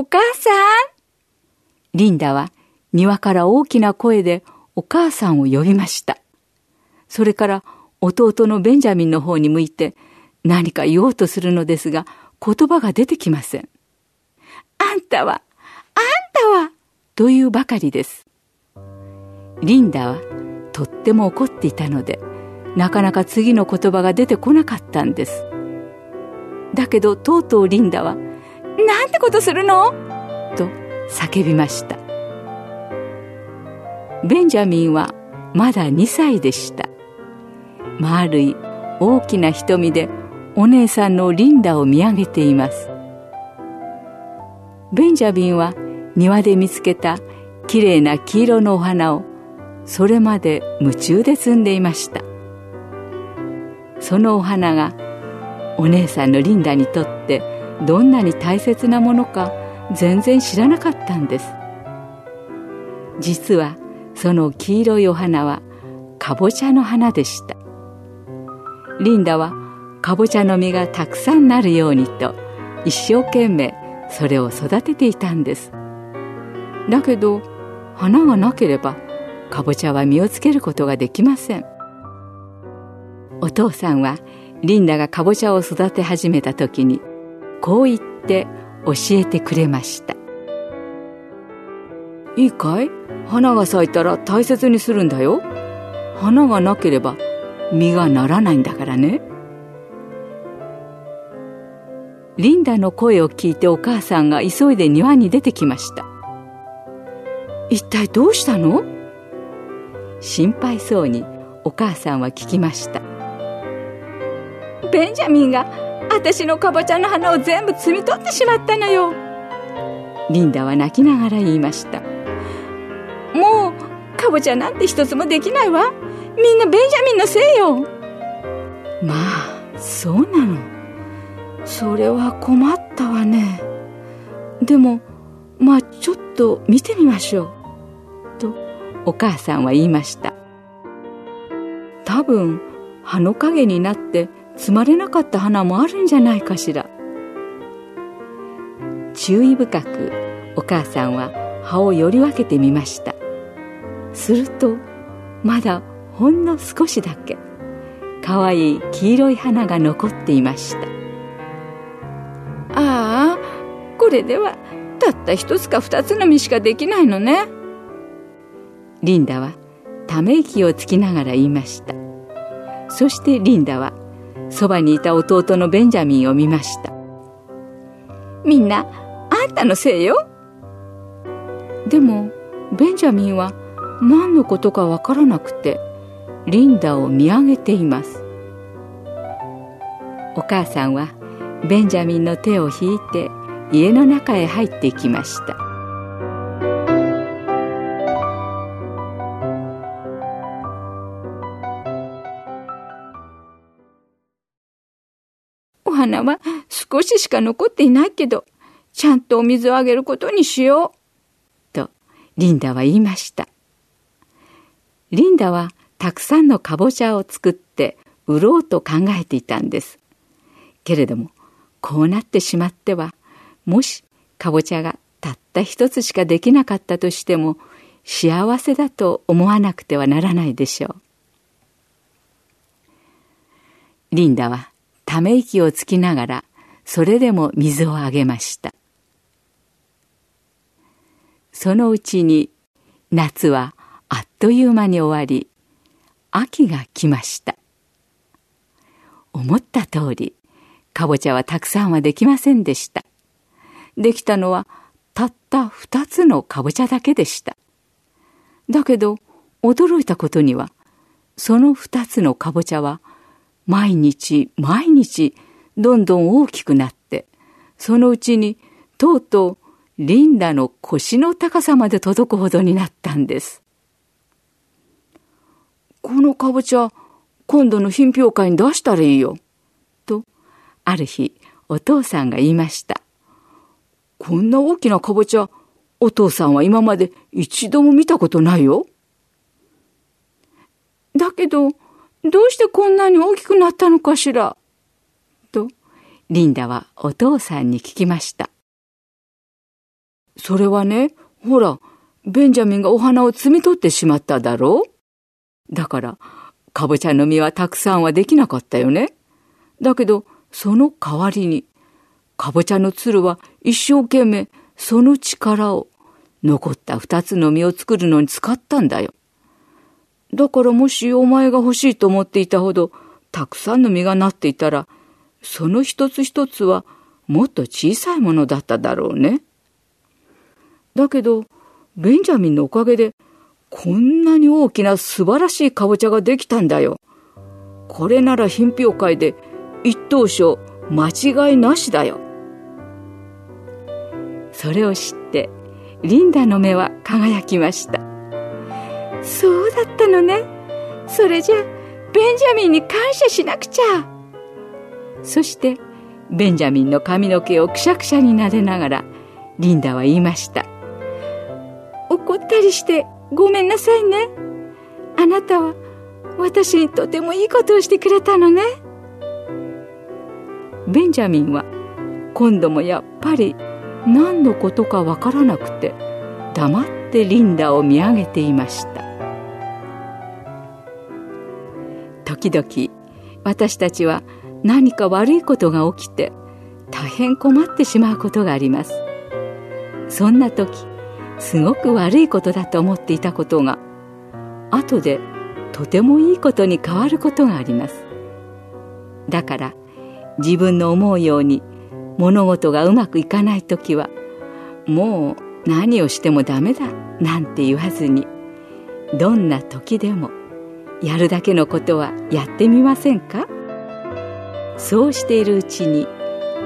お母さんリンダは庭から大きな声でお母さんを呼びました。それから弟のベンジャミンの方に向いて何か言おうとするのですが言葉が出てきません。あんたは、あんたは、というばかりです。リンダはとっても怒っていたのでなかなか次の言葉が出てこなかったんです。だけどとうとうリンダは「なんてことするの?」と叫びました。ベンジャミンはまだ2歳でした丸い大きな瞳でお姉さんのリンダを見上げていますベンジャミンは庭で見つけたきれいな黄色のお花をそれまで夢中で摘んでいましたそのお花がお姉さんのリンダにとってどんなに大切なものか全然知らなかったんです。実はその黄色いお花はかぼちゃの花でした。リンダはかぼちゃの実がたくさんなるようにと一生懸命それを育てていたんです。だけど花がなければかぼちゃは実をつけることができません。お父さんはリンダがかぼちゃを育て始めた時にこう言って教えてくれましたいいかい？花が咲いたら大切にするんだよ。花がなければ実がならないんだからね。リンダの声を聞いてお母さんが急いで庭に出てきました。一体どうしたの？心配そうにお母さんは聞きました。ベンジャミンが私のかぼちゃの花を全部摘み取ってしまったのよ。リンダは泣きながら言いました。もうかぼちゃなんて一つもできないわ。みんなベンジャミンのせいよ。まあそうなの。それは困ったわね。でもまあちょっと見てみましょう。とお母さんは言いました。多分葉の陰になって摘まれなかった花もあるんじゃないかしら。注意深くお母さんは葉をより分けてみました。するとまだほんの少しだけかわいい黄色い花が残っていました。ああこれではたった一つか二つの実しかできないのね。リンダはため息をつきながら言いました。そしてリンダはそばにいた弟のベンジャミンを見ました。みんなあんたのせいよ。でもベンジャミンは何のことかわからなくてリンダを見上げています。お母さんはベンジャミンの手を引いて家の中へ入っていきました花は少ししか残っていないけどちゃんとお水をあげることにしようとリンダは言いましたリンダはたくさんのかぼちゃを作って売ろうと考えていたんです。けれどもこうなってしまってはもしかぼちゃがたった一つしかできなかったとしても幸せだと思わなくてはならないでしょう。リンダはため息をつきながらそれでも水をあげました。そのうちに夏はあっという間に終わり秋が来ました。思った通りかぼちゃはたくさんはできませんでした。できたのはたった二つのかぼちゃだけでした。だけど驚いたことにはその二つのかぼちゃは毎日毎日どんどん大きくなってそのうちにとうとうリンダの腰の高さまで届くほどになったんです。このかぼちゃ、今度の品評会に出したらいいよ。と、ある日、お父さんが言いました。こんな大きなかぼちゃ、お父さんは今まで一度も見たことないよ。だけど、どうしてこんなに大きくなったのかしら？と、リンダはお父さんに聞きました。それはね、ほら、ベンジャミンがお花を摘み取ってしまっただろ？うだから、かぼちゃの実はたくさんはできなかったよね？だけど、その代わりに、かぼちゃのつるは一生懸命その力を残った二つの実を作るのに使ったんだよ。だからもしお前が欲しいと思っていたほどたくさんの実がなっていたら、その一つ一つはもっと小さいものだっただろうね。だけど、ベンジャミンのおかげで、こんなに大きな素晴らしいかぼちゃができたんだよ。これなら品評会で一等賞間違いなしだよ。それを知って、リンダの目は輝きました。そうだったのね。それじゃ、ベンジャミンに感謝しなくちゃ。そして、ベンジャミンの髪の毛をくしゃくしゃに撫でながら、リンダは言いました。怒ったりしてごめんなさいね。あなたは私にとてもいいことをしてくれたのね。ベンジャミンは今度もやっぱり何のことかわからなくて黙ってリンダを見上げていました時々私たちは何か悪いことが起きて大変困ってしまうことがあります。そんな時すごく悪いことだと思っていたことが後でとてもいいことに変わることがあります。だから自分の思うように物事がうまくいかない時はもう何をしてもダメだなんて言わずにどんな時でもやるだけのことはやってみませんか？そうしているうちに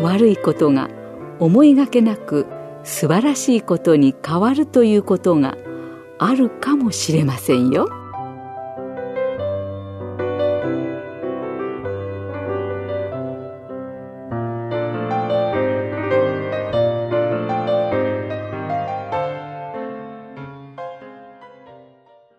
悪いことが思いがけなく素晴らしいことに変わるということがあるかもしれませんよ。